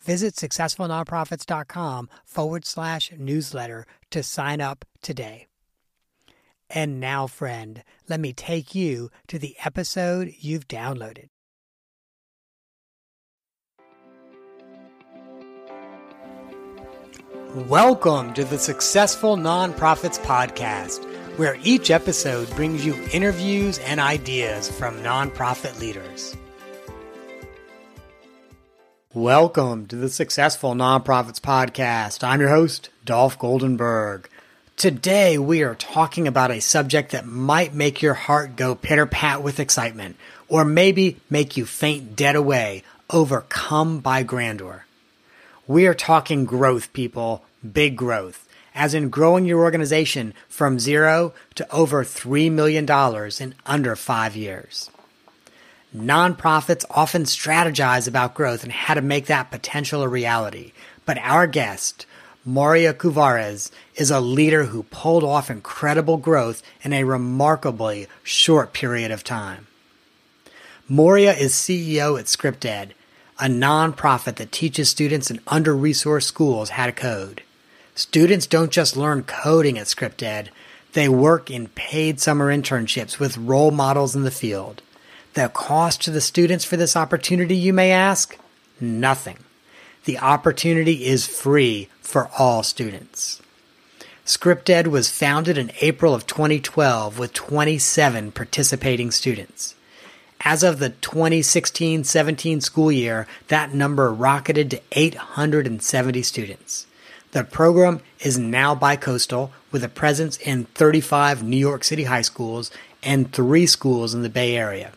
Visit successfulnonprofits.com forward slash newsletter to sign up today. And now, friend, let me take you to the episode you've downloaded. Welcome to the Successful Nonprofits Podcast, where each episode brings you interviews and ideas from nonprofit leaders. Welcome to the Successful Nonprofits Podcast. I'm your host, Dolph Goldenberg. Today we are talking about a subject that might make your heart go pitter pat with excitement, or maybe make you faint dead away, overcome by grandeur. We are talking growth, people, big growth, as in growing your organization from zero to over $3 million in under five years. Nonprofits often strategize about growth and how to make that potential a reality. But our guest, Maurya Couvares, is a leader who pulled off incredible growth in a remarkably short period of time. Maurya is CEO at ScriptEd, a nonprofit that teaches students in under resourced schools how to code. Students don't just learn coding at ScriptEd, they work in paid summer internships with role models in the field. The cost to the students for this opportunity, you may ask? Nothing. The opportunity is free for all students. ScriptEd was founded in April of 2012 with 27 participating students. As of the 2016 17 school year, that number rocketed to 870 students. The program is now bicoastal with a presence in 35 New York City high schools and three schools in the Bay Area.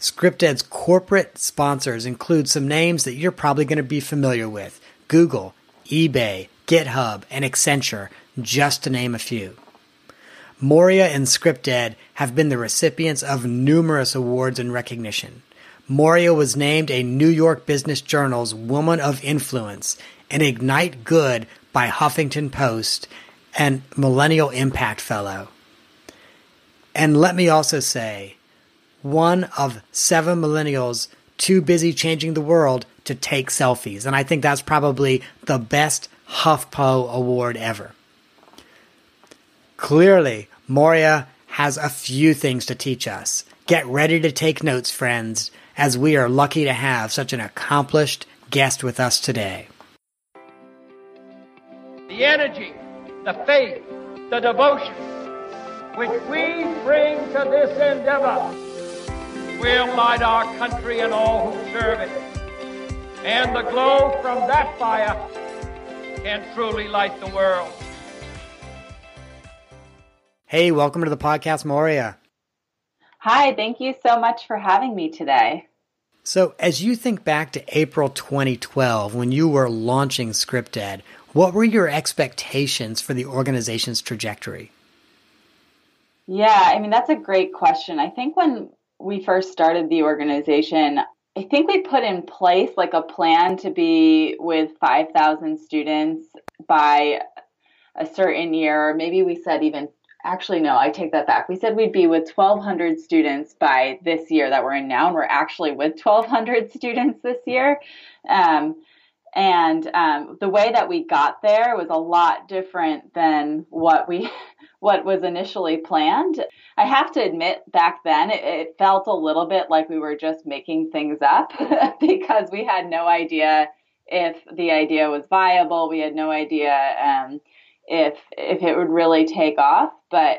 ScriptEd's corporate sponsors include some names that you're probably going to be familiar with Google, eBay, GitHub, and Accenture, just to name a few. Maurya and ScriptEd have been the recipients of numerous awards and recognition. Maurya was named a New York Business Journal's Woman of Influence and Ignite Good by Huffington Post and Millennial Impact Fellow. And let me also say, one of seven millennials too busy changing the world to take selfies. And I think that's probably the best HuffPo award ever. Clearly, Maurya has a few things to teach us. Get ready to take notes, friends, as we are lucky to have such an accomplished guest with us today. The energy, the faith, the devotion which we bring to this endeavor will light our country and all who serve it. And the glow from that fire can truly light the world. Hey, welcome to the podcast, Maurya. Hi, thank you so much for having me today. So, as you think back to April 2012 when you were launching ScriptEd, what were your expectations for the organization's trajectory? Yeah, I mean, that's a great question. I think when we first started the organization, I think we put in place like a plan to be with 5,000 students by a certain year. Maybe we said even actually no i take that back we said we'd be with 1200 students by this year that we're in now and we're actually with 1200 students this year um, and um, the way that we got there was a lot different than what we what was initially planned i have to admit back then it, it felt a little bit like we were just making things up because we had no idea if the idea was viable we had no idea um, if if it would really take off. But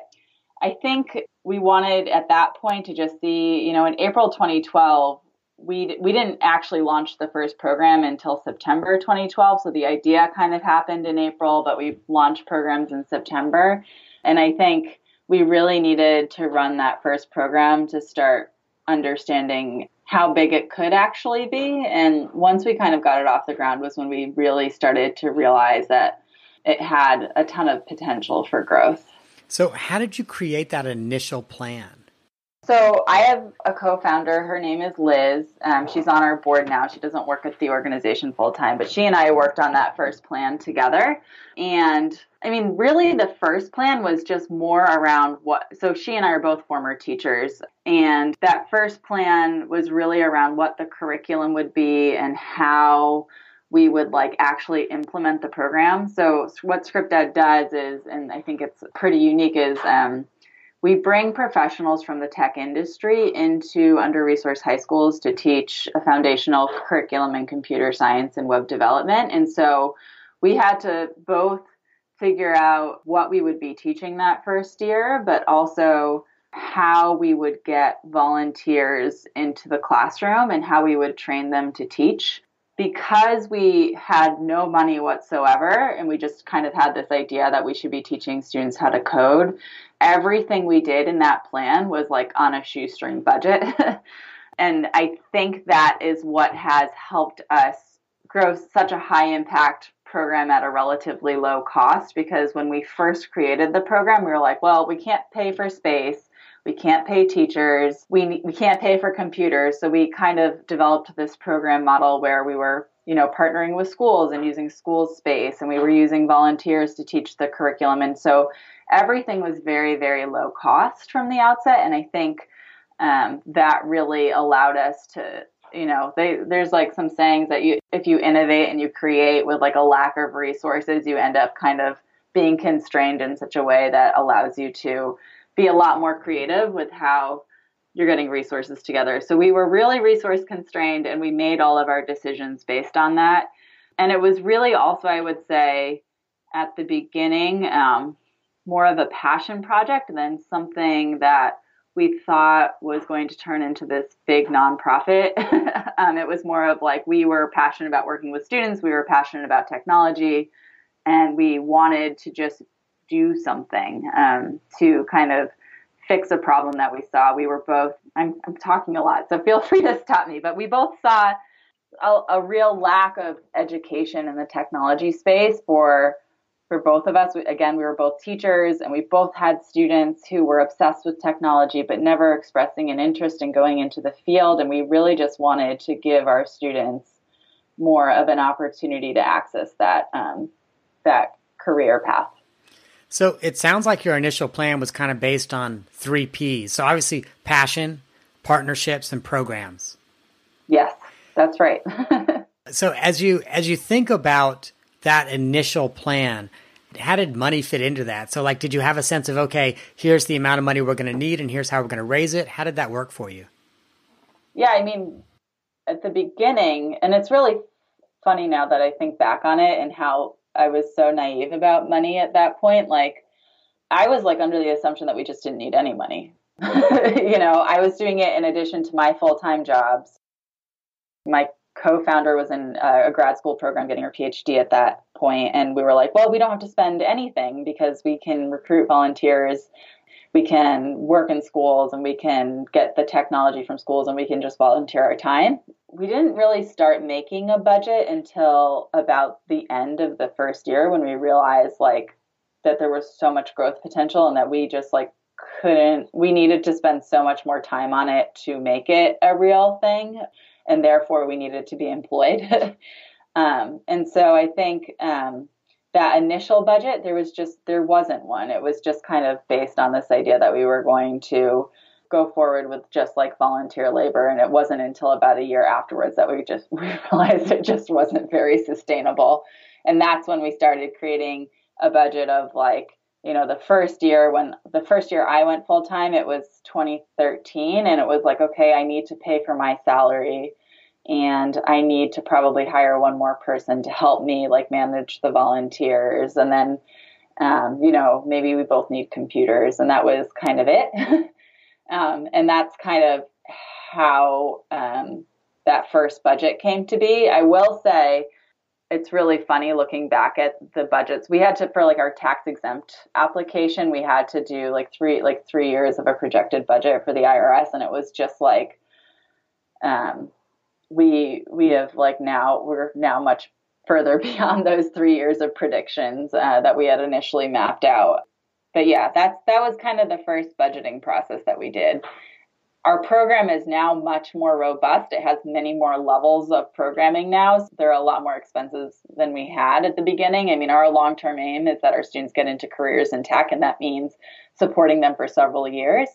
I think we wanted at that point to just see, you know, in April 2012, we we didn't actually launch the first program until September 2012. So the idea kind of happened in April, but we launched programs in September. And I think we really needed to run that first program to start understanding how big it could actually be. And once we kind of got it off the ground was when we really started to realize that it had a ton of potential for growth. So, how did you create that initial plan? So, I have a co founder. Her name is Liz. Um, she's on our board now. She doesn't work at the organization full time, but she and I worked on that first plan together. And I mean, really, the first plan was just more around what. So, she and I are both former teachers. And that first plan was really around what the curriculum would be and how we would like actually implement the program. So what ScriptEd does is, and I think it's pretty unique, is um, we bring professionals from the tech industry into under-resourced high schools to teach a foundational curriculum in computer science and web development. And so we had to both figure out what we would be teaching that first year, but also how we would get volunteers into the classroom and how we would train them to teach because we had no money whatsoever and we just kind of had this idea that we should be teaching students how to code, everything we did in that plan was like on a shoestring budget. and I think that is what has helped us grow such a high impact program at a relatively low cost because when we first created the program, we were like, well, we can't pay for space we can't pay teachers, we, we can't pay for computers. So we kind of developed this program model where we were, you know, partnering with schools and using school space, and we were using volunteers to teach the curriculum. And so everything was very, very low cost from the outset. And I think um, that really allowed us to you know they, there's like some sayings that you if you innovate and you create with like a lack of resources you end up kind of being constrained in such a way that allows you to be a lot more creative with how you're getting resources together. So we were really resource constrained and we made all of our decisions based on that. And it was really also, I would say, at the beginning, um, more of a passion project than something that we thought was going to turn into this big nonprofit. um, it was more of like we were passionate about working with students, we were passionate about technology, and we wanted to just do something um, to kind of fix a problem that we saw. We were both, I'm, I'm talking a lot, so feel free to stop me, but we both saw a, a real lack of education in the technology space for for both of us. Again, we were both teachers and we both had students who were obsessed with technology but never expressing an interest in going into the field. And we really just wanted to give our students more of an opportunity to access that um, that career path. So it sounds like your initial plan was kind of based on three P's. So obviously, passion, partnerships, and programs. Yes, that's right. so as you as you think about that initial plan, how did money fit into that? So like, did you have a sense of okay, here's the amount of money we're going to need, and here's how we're going to raise it? How did that work for you? Yeah, I mean, at the beginning, and it's really funny now that I think back on it and how I was so naive about money at that point. Like, I was like under the assumption that we just didn't need any money. you know, I was doing it in addition to my full time jobs. My co founder was in uh, a grad school program getting her PhD at that point, and we were like, well, we don't have to spend anything because we can recruit volunteers. We can work in schools and we can get the technology from schools and we can just volunteer our time. We didn't really start making a budget until about the end of the first year when we realized like that there was so much growth potential and that we just like couldn't we needed to spend so much more time on it to make it a real thing and therefore we needed to be employed. Um, and so i think um, that initial budget, there was just there wasn't one. It was just kind of based on this idea that we were going to go forward with just like volunteer labor and it wasn't until about a year afterwards that we just we realized it just wasn't very sustainable. And that's when we started creating a budget of like you know the first year when the first year I went full time it was 2013 and it was like okay I need to pay for my salary and I need to probably hire one more person to help me like manage the volunteers. And then um, you know maybe we both need computers and that was kind of it. Um, and that's kind of how um, that first budget came to be. I will say it's really funny looking back at the budgets. We had to for like our tax exempt application we had to do like three like three years of a projected budget for the irs and it was just like um, we we have like now we're now much further beyond those three years of predictions uh, that we had initially mapped out. But yeah, that's that was kind of the first budgeting process that we did. Our program is now much more robust. It has many more levels of programming now. So there are a lot more expenses than we had at the beginning. I mean, our long term aim is that our students get into careers in tech, and that means supporting them for several years.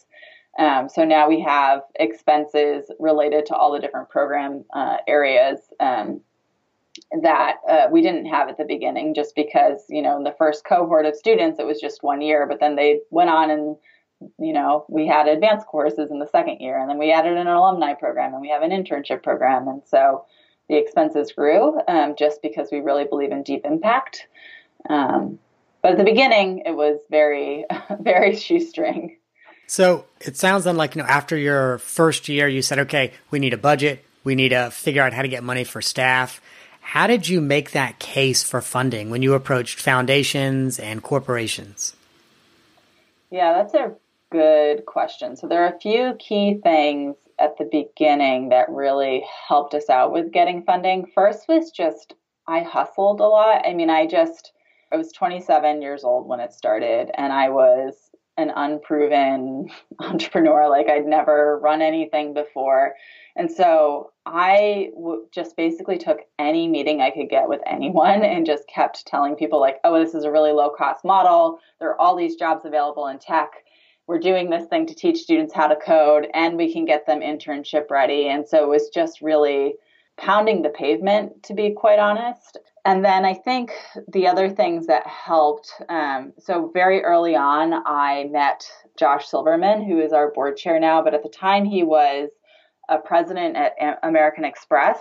Um, so now we have expenses related to all the different program uh, areas um, that uh, we didn't have at the beginning just because, you know, in the first cohort of students, it was just one year, but then they went on and, you know, we had advanced courses in the second year, and then we added an alumni program, and we have an internship program. And so the expenses grew um, just because we really believe in deep impact. Um, but at the beginning, it was very, very shoestring. So it sounds then like, you know, after your first year, you said, okay, we need a budget. We need to figure out how to get money for staff. How did you make that case for funding when you approached foundations and corporations? Yeah, that's a good question. So there are a few key things at the beginning that really helped us out with getting funding. First was just I hustled a lot. I mean, I just I was 27 years old when it started and I was an unproven entrepreneur. Like I'd never run anything before. And so I w- just basically took any meeting I could get with anyone and just kept telling people, like, oh, this is a really low cost model. There are all these jobs available in tech. We're doing this thing to teach students how to code and we can get them internship ready. And so it was just really pounding the pavement, to be quite honest and then I think the other things that helped. Um, so very early on, I met Josh Silverman, who is our board chair now, but at the time he was a president at American Express.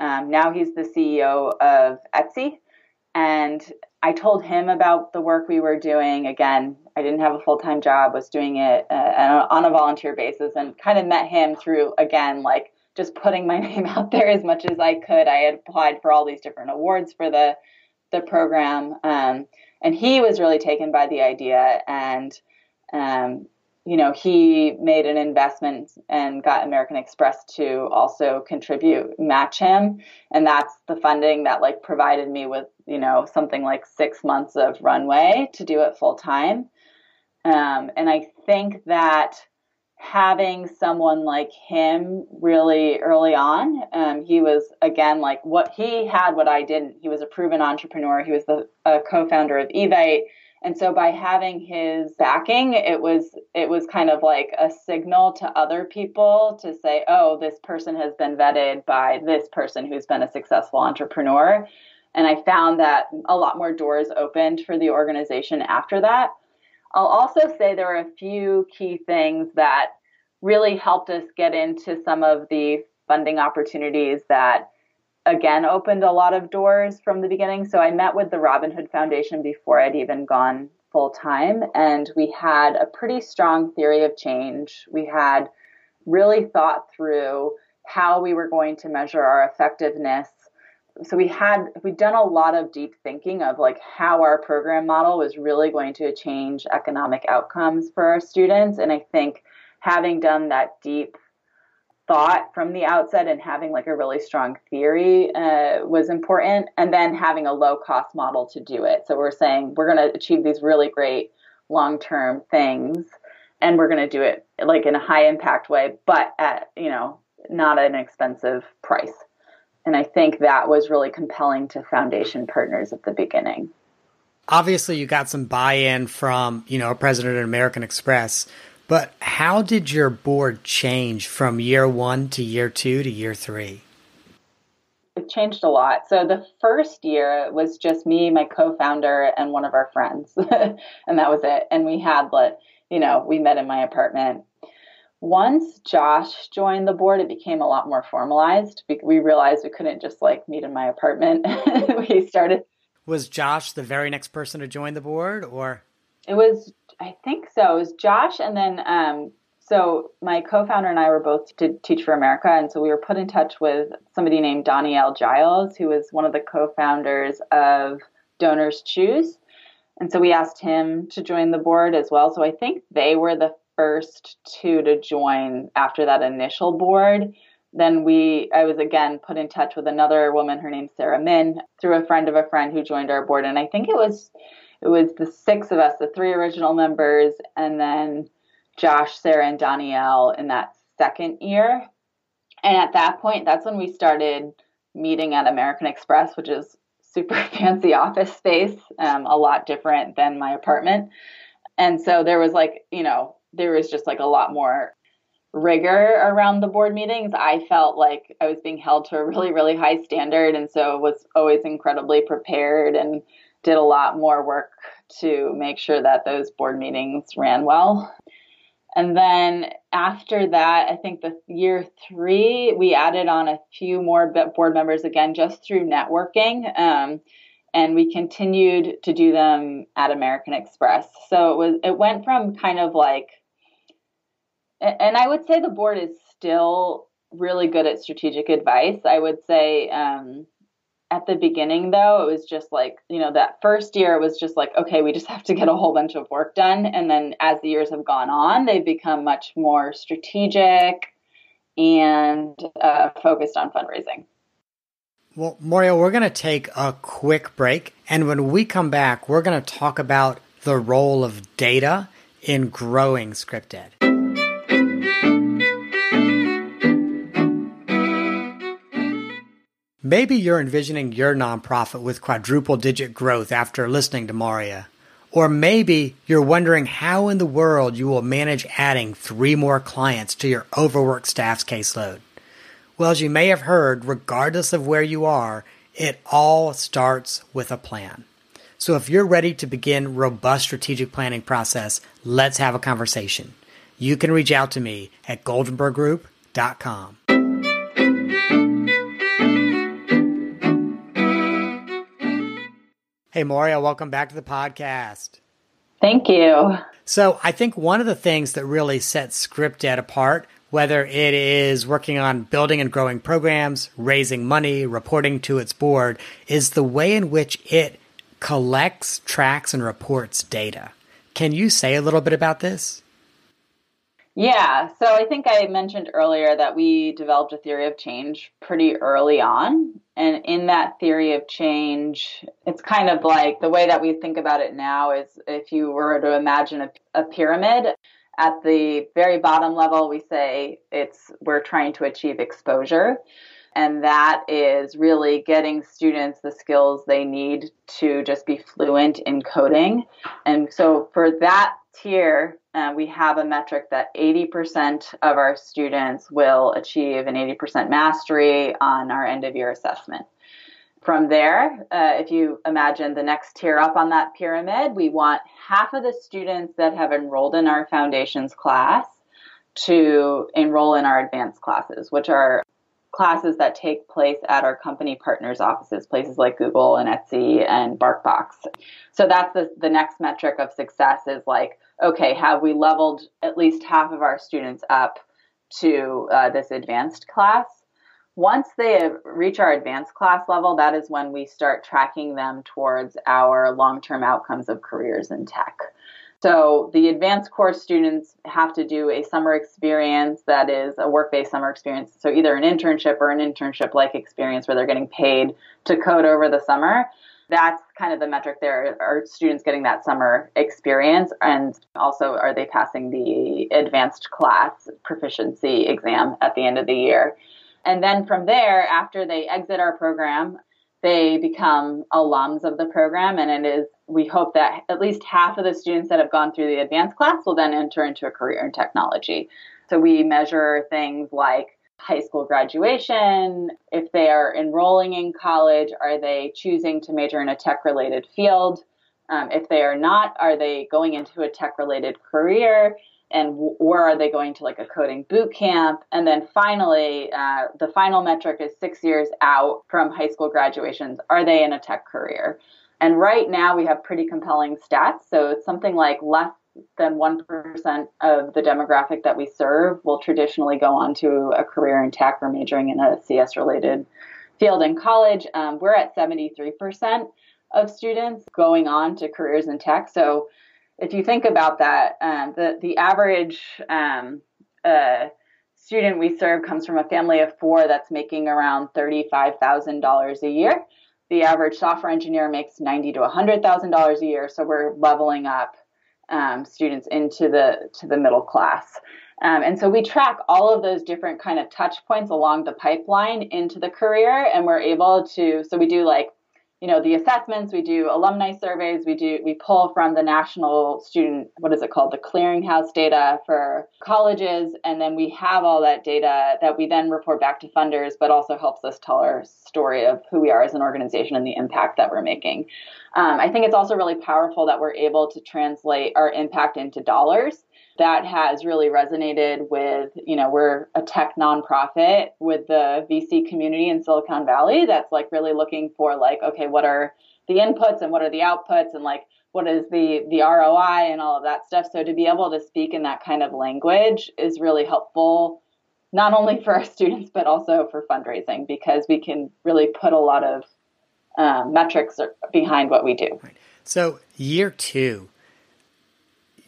Um, now he's the CEO of Etsy, and I told him about the work we were doing. Again, I didn't have a full time job; was doing it uh, on a volunteer basis, and kind of met him through again like just putting my name out there as much as I could. I had applied for all these different awards for the the program, um, and he was really taken by the idea. And um, you know, he made an investment and got American Express to also contribute, match him, and that's the funding that like provided me with you know something like six months of runway to do it full time. Um, and I think that having someone like him really early on. Um, he was again like what he had, what I didn't. He was a proven entrepreneur. He was the co-founder of Evite, and so by having his backing, it was it was kind of like a signal to other people to say, oh, this person has been vetted by this person who's been a successful entrepreneur. And I found that a lot more doors opened for the organization after that. I'll also say there are a few key things that really helped us get into some of the funding opportunities that again opened a lot of doors from the beginning. So I met with the Robin Hood Foundation before I'd even gone full time, and we had a pretty strong theory of change. We had really thought through how we were going to measure our effectiveness so we had we'd done a lot of deep thinking of like how our program model was really going to change economic outcomes for our students. And i think having done that deep thought from the outset and having like a really strong theory uh, was important. And then having a low cost model to do it. So we're saying we're going to achieve these really great long term things and we're going to do it like in a high impact way but at you know not an expensive price and I think that was really compelling to foundation partners at the beginning. obviously you got some buy-in from, you know, a president at American Express, but how did your board change from year one to year two to year three? It changed a lot. So the first year was just me, my co-founder, and one of our friends, and that was it. And we had like, you know, we met in my apartment. Once Josh joined the board, it became a lot more formalized. We realized we couldn't just like meet in my apartment. we started. Was Josh the very next person to join the board, or? It was, I think so. It was Josh, and then um, so my co-founder and I were both to Teach for America, and so we were put in touch with somebody named Danielle Giles, who was one of the co-founders of Donors Choose, and so we asked him to join the board as well. So I think they were the first two to join after that initial board. Then we, I was again put in touch with another woman. Her name's Sarah Min, through a friend of a friend who joined our board, and I think it was it was the six of us, the three original members, and then Josh, Sarah, and Danielle in that second year. And at that point, that's when we started meeting at American Express, which is super fancy office space, um, a lot different than my apartment. And so there was like, you know, there was just like a lot more rigor around the board meetings. I felt like I was being held to a really, really high standard. And so was always incredibly prepared and did a lot more work to make sure that those board meetings ran well. And then after that, I think the year three, we added on a few more board members again, just through networking. Um, and we continued to do them at American Express. So it was, it went from kind of like, and I would say the board is still really good at strategic advice. I would say, um, at the beginning though it was just like you know that first year it was just like okay we just have to get a whole bunch of work done and then as the years have gone on they've become much more strategic and uh, focused on fundraising well Mario, we're going to take a quick break and when we come back we're going to talk about the role of data in growing ScriptEd Maybe you're envisioning your nonprofit with quadruple digit growth after listening to Maurya. Or maybe you're wondering how in the world you will manage adding three more clients to your overworked staff's caseload. Well, as you may have heard, regardless of where you are, it all starts with a plan. So if you're ready to begin robust strategic planning process, let's have a conversation. You can reach out to me at goldenberggroup.com. Hey, Maurya, welcome back to the podcast. Thank you. So, I think one of the things that really sets ScriptEd apart, whether it is working on building and growing programs, raising money, reporting to its board, is the way in which it collects, tracks, and reports data. Can you say a little bit about this? Yeah, so I think I mentioned earlier that we developed a theory of change pretty early on. And in that theory of change, it's kind of like the way that we think about it now is if you were to imagine a, a pyramid, at the very bottom level, we say it's we're trying to achieve exposure. And that is really getting students the skills they need to just be fluent in coding. And so for that tier, uh, we have a metric that 80% of our students will achieve an 80% mastery on our end of year assessment. From there, uh, if you imagine the next tier up on that pyramid, we want half of the students that have enrolled in our foundations class to enroll in our advanced classes, which are classes that take place at our company partners' offices, places like Google and Etsy and BarkBox. So that's the, the next metric of success is like, okay, have we leveled at least half of our students up to uh, this advanced class? Once they reach our advanced class level, that is when we start tracking them towards our long term outcomes of careers in tech. So the advanced course students have to do a summer experience that is a work-based summer experience. So either an internship or an internship-like experience where they're getting paid to code over the summer. That's kind of the metric there. Are students getting that summer experience? And also, are they passing the advanced class proficiency exam at the end of the year? And then from there, after they exit our program, they become alums of the program and it is we hope that at least half of the students that have gone through the advanced class will then enter into a career in technology. So we measure things like high school graduation, if they are enrolling in college, are they choosing to major in a tech related field? Um, if they are not, are they going into a tech related career? And where are they going to like a coding boot camp? And then finally, uh, the final metric is six years out from high school graduations. Are they in a tech career? And right now we have pretty compelling stats. So it's something like less than 1% of the demographic that we serve will traditionally go on to a career in tech or majoring in a CS related field in college. Um, we're at 73% of students going on to careers in tech. So if you think about that, um, the, the average um, uh, student we serve comes from a family of four that's making around $35,000 a year. The average software engineer makes ninety to $100,000 a year. So we're leveling up um, students into the to the middle class. Um, and so we track all of those different kind of touch points along the pipeline into the career, and we're able to. So we do like you know the assessments we do alumni surveys we do we pull from the national student what is it called? The clearinghouse data for colleges and then we have all that data that we then report back to funders but also helps us tell our story of who we are as an organization and the impact that we're making. Um, i think it's also really powerful that we're able to translate our impact into dollars that has really resonated with, you know, we're a tech nonprofit with the VC community in Silicon Valley that's like really looking for like, okay, what are the inputs and what are the outputs and like what is the the ROI and all of that stuff. So to be able to speak in that kind of language is really helpful not only for our students but also for fundraising because we can really put a lot of um, metrics behind what we do. So year two,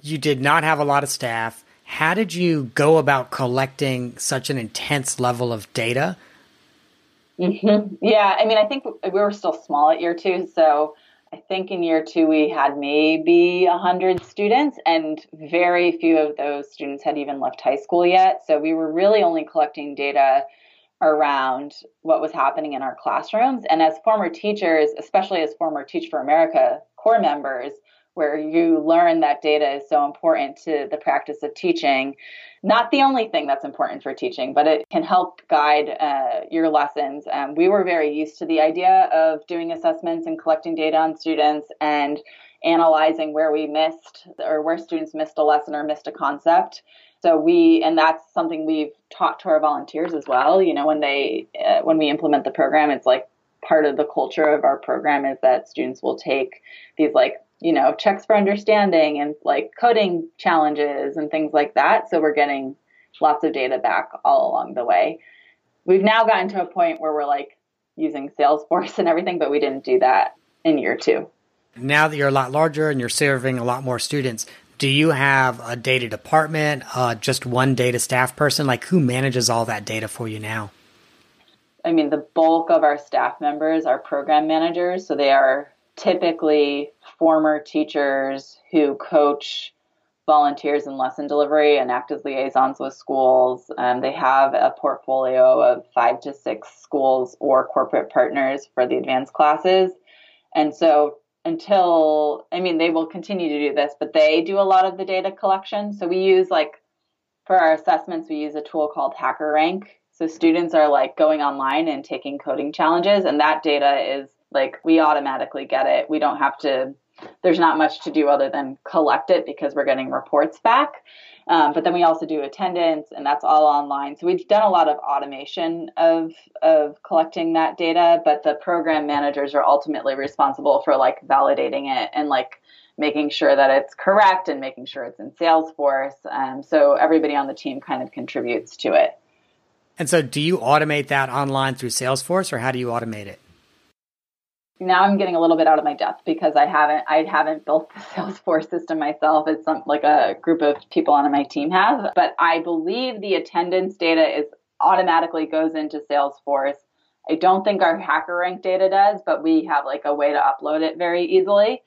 you did not have a lot of staff. How did you go about collecting such an intense level of data? Mm-hmm. Yeah, I mean, I think we were still small at year two, so I think in year two we had maybe hundred students, and very few of those students had even left high school yet. So we were really only collecting data around what was happening in our classrooms. And as former teachers, especially as former Teach for America core members, where you learn that data is so important to the practice of teaching. Not the only thing that's important for teaching, but it can help guide uh, your lessons. Um, we were very used to the idea of doing assessments and collecting data on students and analyzing where we missed or where students missed a lesson or missed a concept. So we, and that's something we've taught to our volunteers as well. You know, when they, uh, when we implement the program, it's like part of the culture of our program is that students will take these like you know, checks for understanding and like coding challenges and things like that. So we're getting lots of data back all along the way. We've now gotten to a point where we're like using Salesforce and everything, but we didn't do that in year two. Now that you're a lot larger and you're serving a lot more students, do you have a data department, uh, just one data staff person? Like, who manages all that data for you now? I mean, the bulk of our staff members are program managers, so they are typically former teachers who coach volunteers in lesson delivery and act as liaisons with schools. Um, they have a portfolio of five to six schools or corporate partners for the advanced classes. And so until, I mean, they will continue to do this, but they do a lot of the data collection. So we use like, for our assessments, we use a tool called HackerRank. So students are like going online and taking coding challenges, and that data is like we automatically get it. We don't have to there's not much to do other than collect it because we're getting reports back. Um, but then we also do attendance, and that's all online. So we've done a lot of automation of of collecting that data, but the program managers are ultimately responsible for like validating it and like making sure that it's correct and making sure it's in Salesforce. Um, so everybody on the team kind of contributes to it. And so, do you automate that online through Salesforce, or how do you automate it? Now I'm getting a little bit out of my depth because I haven't I haven't built the Salesforce system myself. It's some like a group of people on my team have, but I believe the attendance data is automatically goes into Salesforce. I don't think our HackerRank data does, but we have like a way to upload it very easily.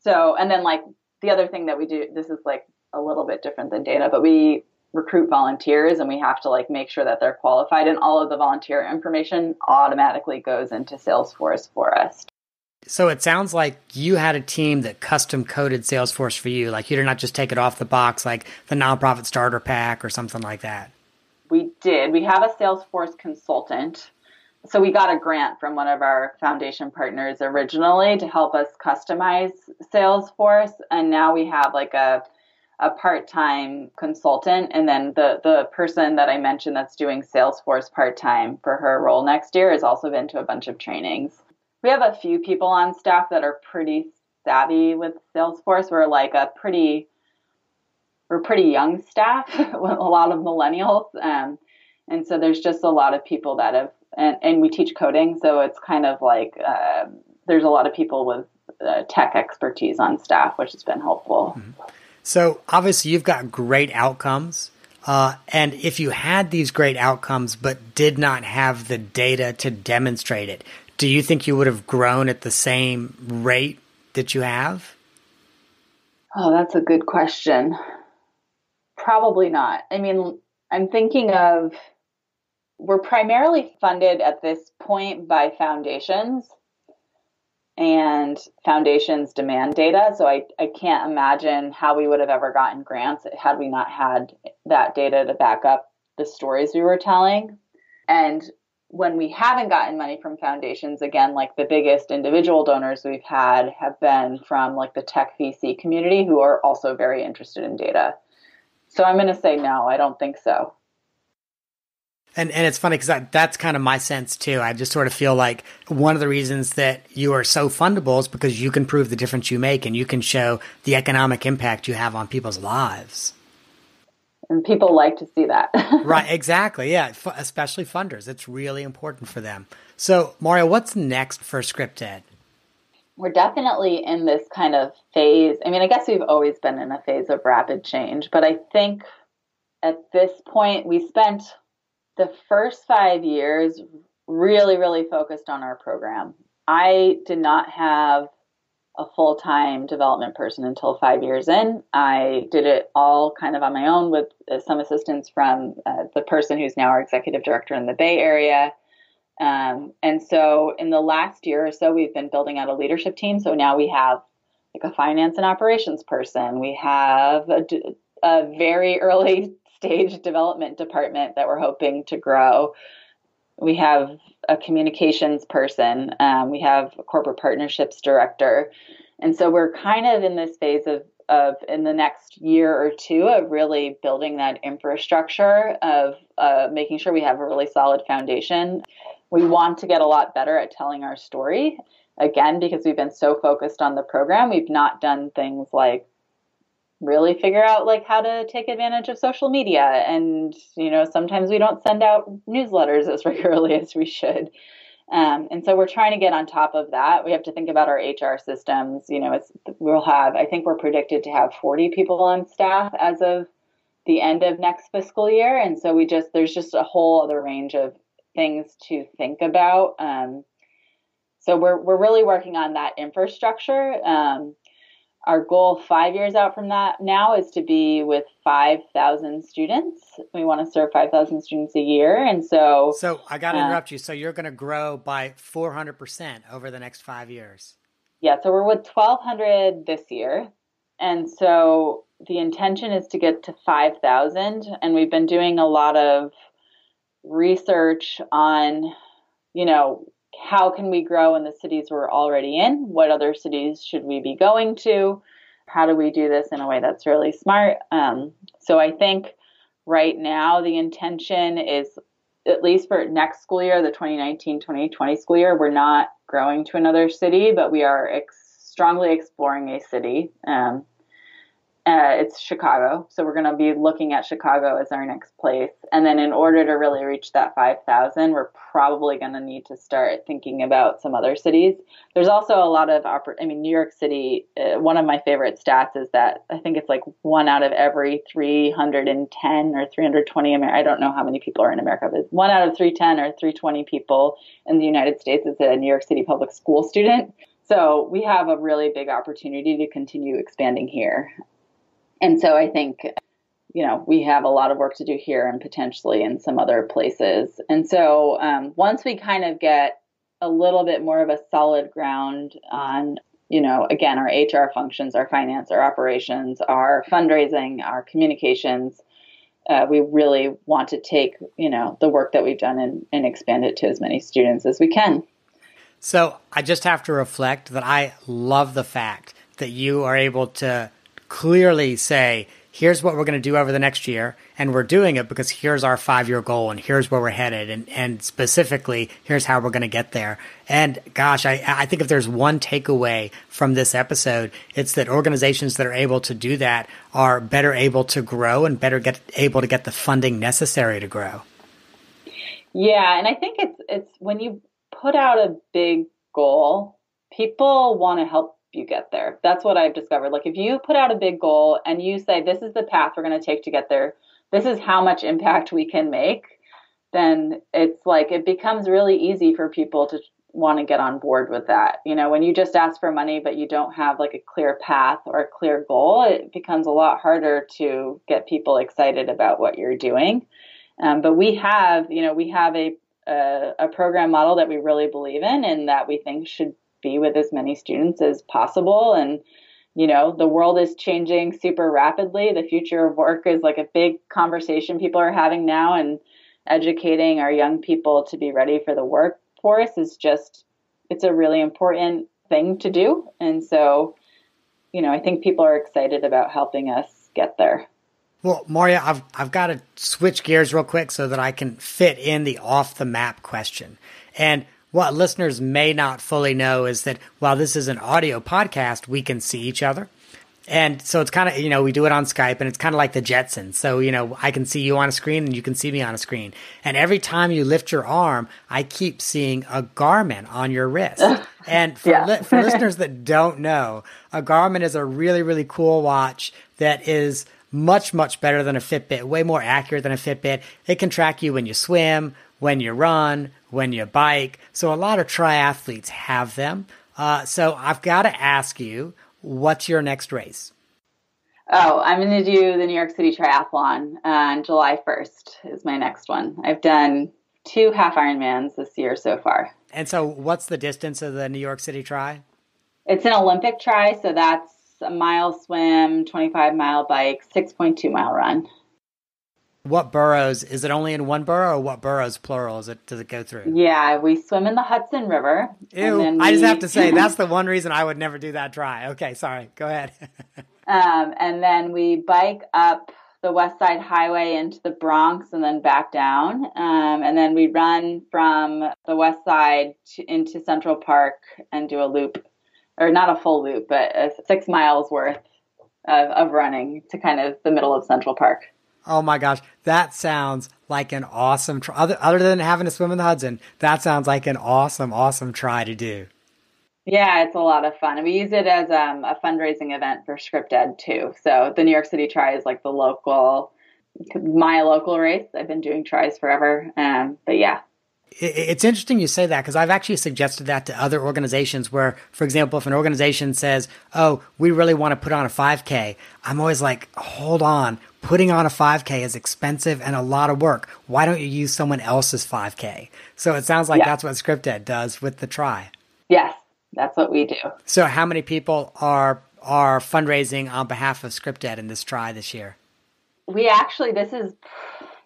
So, and then like the other thing that we do, this is like a little bit different than data, but we recruit volunteers and we have to like make sure that they're qualified and all of the volunteer information automatically goes into Salesforce for us. So it sounds like you had a team that custom coded Salesforce for you. Like you did not just take it off the box like the nonprofit starter pack or something like that. We did. We have a Salesforce consultant. So we got a grant from one of our foundation partners originally to help us customize Salesforce. And now we have like a a part-time consultant and then the the person that I mentioned that's doing Salesforce part-time for her role next year has also been to a bunch of trainings we have a few people on staff that are pretty savvy with Salesforce. We're like a pretty we're pretty young staff, a lot of millennials, um, and so there's just a lot of people that have and, and we teach coding, so it's kind of like uh, there's a lot of people with uh, tech expertise on staff, which has been helpful. Mm-hmm. So obviously, you've got great outcomes. Uh, and if you had these great outcomes but did not have the data to demonstrate it, do you think you would have grown at the same rate that you have? Oh, that's a good question. Probably not. I mean, I'm thinking of we're primarily funded at this point by foundations and foundations demand data. So I, I can't imagine how we would have ever gotten grants had we not had that data to back up the stories we were telling. And when we haven't gotten money from foundations, again, like the biggest individual donors we've had have been from like the tech VC community who are also very interested in data. So I'm going to say no, I don't think so. And and it's funny because that's kind of my sense too. I just sort of feel like one of the reasons that you are so fundable is because you can prove the difference you make and you can show the economic impact you have on people's lives and people like to see that. right, exactly. Yeah, F- especially funders. It's really important for them. So, Mario, what's next for ScriptEd? We're definitely in this kind of phase. I mean, I guess we've always been in a phase of rapid change, but I think at this point, we spent the first five years really, really focused on our program. I did not have a full time development person until five years in. I did it all kind of on my own with uh, some assistance from uh, the person who's now our executive director in the Bay Area. Um, and so in the last year or so, we've been building out a leadership team. So now we have like a finance and operations person. We have a, a very early stage development department that we're hoping to grow. We have a communications person. Um, we have a corporate partnerships director. And so we're kind of in this phase of, of in the next year or two of really building that infrastructure of uh, making sure we have a really solid foundation. We want to get a lot better at telling our story. Again, because we've been so focused on the program, we've not done things like really figure out like how to take advantage of social media. And you know sometimes we don't send out newsletters as regularly as we should. Um, and so we're trying to get on top of that. We have to think about our hr systems. You know it's we'll have i think we're predicted to have 40 people on staff as of the end of next fiscal year. And so we just there's just a whole other range of things to think about. Um, so we're, we're really working on that infrastructure. Um, our goal five years out from that now is to be with 5,000 students. We want to serve 5,000 students a year. And so. So I got to uh, interrupt you. So you're going to grow by 400% over the next five years. Yeah. So we're with 1,200 this year. And so the intention is to get to 5,000. And we've been doing a lot of research on, you know, how can we grow in the cities we're already in? What other cities should we be going to? How do we do this in a way that's really smart? Um, so I think right now the intention is, at least for next school year, the 2019 2020 school year, we're not growing to another city, but we are ex- strongly exploring a city. Um, uh, it's Chicago. So we're going to be looking at Chicago as our next place. And then in order to really reach that 5,000, we're probably going to need to start thinking about some other cities. There's also a lot of, oppor- I mean, New York City, uh, one of my favorite stats is that I think it's like one out of every 310 or 320, Amer- I don't know how many people are in America, but one out of 310 or 320 people in the United States is a New York City public school student. So we have a really big opportunity to continue expanding here. And so I think, you know, we have a lot of work to do here and potentially in some other places. And so um, once we kind of get a little bit more of a solid ground on you know, again, our HR functions, our finance, our operations, our fundraising, our communications. Uh, we really want to take, you know, the work that we've done and, and expand it to as many students as we can. So I just have to reflect that I love the fact that you are able to clearly say, here's what we're going to do over the next year and we're doing it because here's our five year goal and here's where we're headed and, and specifically here's how we're going to get there. And gosh I, I think if there's one takeaway from this episode it's that organizations that are able to do that are better able to grow and better get able to get the funding necessary to grow. Yeah and i think it's it's when you put out a big goal people want to help you get there. That's what I've discovered. Like if you put out a big goal and you say this is the path we're going to take to get there, this is how much impact we can make, then it's like it becomes really easy for people to want to get on board with that. You know, when you just ask for money but you don't have like a clear path or a clear goal, it becomes a lot harder to get people excited about what you're doing. Um, but we have, you know, we have a, a a program model that we really believe in and that we think should be with as many students as possible. And you know the world is changing super rapidly. The future of work is like a big conversation people are having now and educating our young people to be ready for the workforce is just it's a really important thing to do. And so you know i think people are excited about helping us get there. Well, Maurya, I've I've got to switch gears real quick so that I can fit in the off the map question. And what listeners may not fully know is that while this is an audio podcast, we can see each other. And so it's kind of, you know, we do it on Skype and it's kind of like the Jetsons. So, you know, I can see you on a screen and you can see me on a screen. And every time you lift your arm, I keep seeing a Garmin on your wrist. And for, yeah. li- for listeners that don't know, a Garmin is a really, really cool watch that is much, much better than a Fitbit, way more accurate than a Fitbit. It can track you when you swim, when you run, when you bike. So a lot of triathletes have them. Uh, so I've got to ask you, what's your next race? Oh, I'm going to do the New York City Triathlon on July 1st is my next one. I've done two half Ironmans this year so far. And so what's the distance of the New York City Tri? It's an Olympic tri, so that's a mile swim, 25 mile bike, 6.2 mile run. What boroughs? Is it only in one borough, or what boroughs plural? Is it does it go through? Yeah, we swim in the Hudson River. Ew! We... I just have to say that's the one reason I would never do that tri. Okay, sorry. Go ahead. um, and then we bike up the West Side Highway into the Bronx and then back down. Um, and then we run from the West Side to, into Central Park and do a loop, or not a full loop, but six miles worth of, of running to kind of the middle of Central Park. Oh my gosh, that sounds like an awesome tri. Other, other than having to swim in the Hudson, that sounds like an awesome, awesome tri to do. Yeah, it's a lot of fun. And we use it as um, a fundraising event for ScriptEd too. So the New York City tri is like the local, my local race. I've been doing tris forever. Um, but yeah, it's interesting you say that because I've actually suggested that to other organizations where, for example, if an organization says, Oh, we really want to put on a 5K, I'm always like, Hold on, putting on a 5K is expensive and a lot of work. Why don't you use someone else's 5K? So it sounds like yeah. that's what ScriptEd does with the tri. Yes, that's what we do. So how many people are are fundraising on behalf of ScriptEd in this tri this year? We actually, this is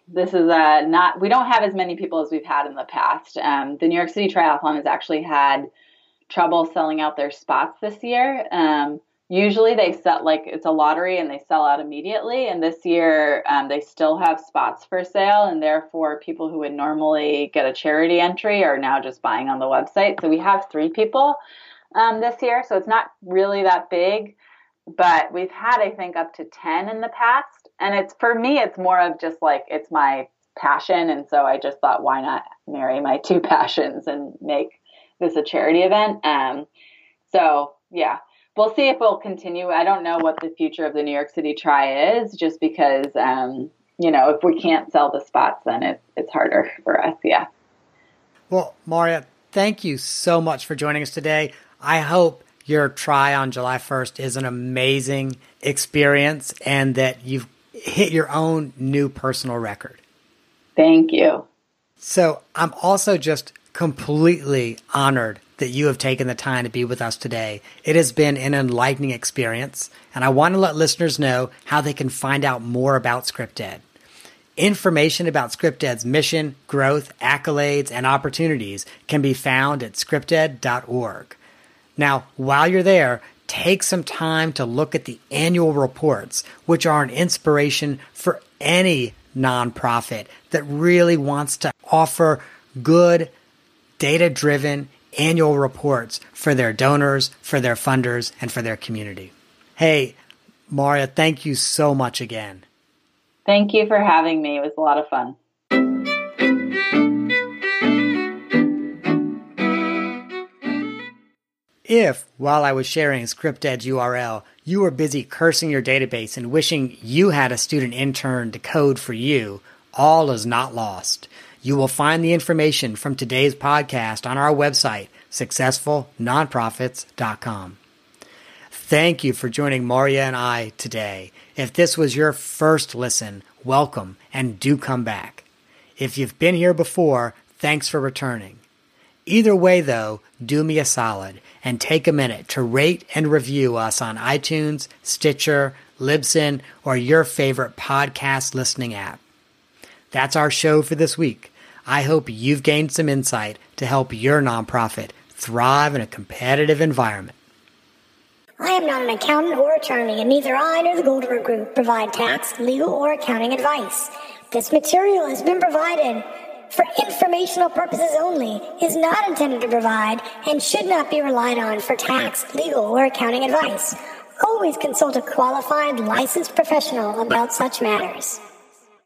this is uh, not we don't have as many people as we've had in the past. Um, the New York City Triathlon has actually had trouble selling out their spots this year. Um, usually they set like it's a lottery and they sell out immediately. And this year um, they still have spots for sale. And therefore people who would normally get a charity entry are now just buying on the website. So we have three people um, this year. So it's not really that big but we've had i think up to 10 in the past. And it's for me it's more of just like it's my passion. And so i just thought why not marry my two passions and make this a charity event? Um so yeah. We'll see if we'll continue. I don't know what the future of the new york city tri is just because um you know if we can't sell the spots then it, it's harder for us. Yeah. Well Maurya thank you so much for joining us today. I hope your tri on july 1st is an amazing experience and that you've hit your own new personal record. Thank you. So I'm also just completely honored that you have taken the time to be with us today. It has been an enlightening experience, and I want to let listeners know how they can find out more about ScriptEd. Information about ScriptEd's mission, growth, accolades, and opportunities can be found at scripted.org. Now, while you're there, take some time to look at the annual reports, which are an inspiration for any nonprofit that really wants to offer good, data driven annual reports for their donors, for their funders, and for their community. Hey, Maurya, thank you so much again. Thank you for having me. It was a lot of fun. If, while I was sharing ScriptEd's URL, you were busy cursing your database and wishing you had a student intern to code for you, all is not lost. You will find the information from today's podcast on our website, successfulnonprofits.com. Thank you for joining Maurya and I today. If this was your first listen, welcome and do come back. If you've been here before, thanks for returning. Either way, though, do me a solid and take a minute to rate and review us on iTunes, Stitcher, Libsyn, or your favorite podcast listening app. That's our show for this week. I hope you've gained some insight to help your nonprofit thrive in a competitive environment. I am not an accountant or attorney, and neither I nor the Goldenberg Group provide tax, legal, or accounting advice. This material has been provided for informational purposes only, is not intended to provide, and should not be relied on for tax, legal, or accounting advice. Always consult a qualified, licensed professional about such matters.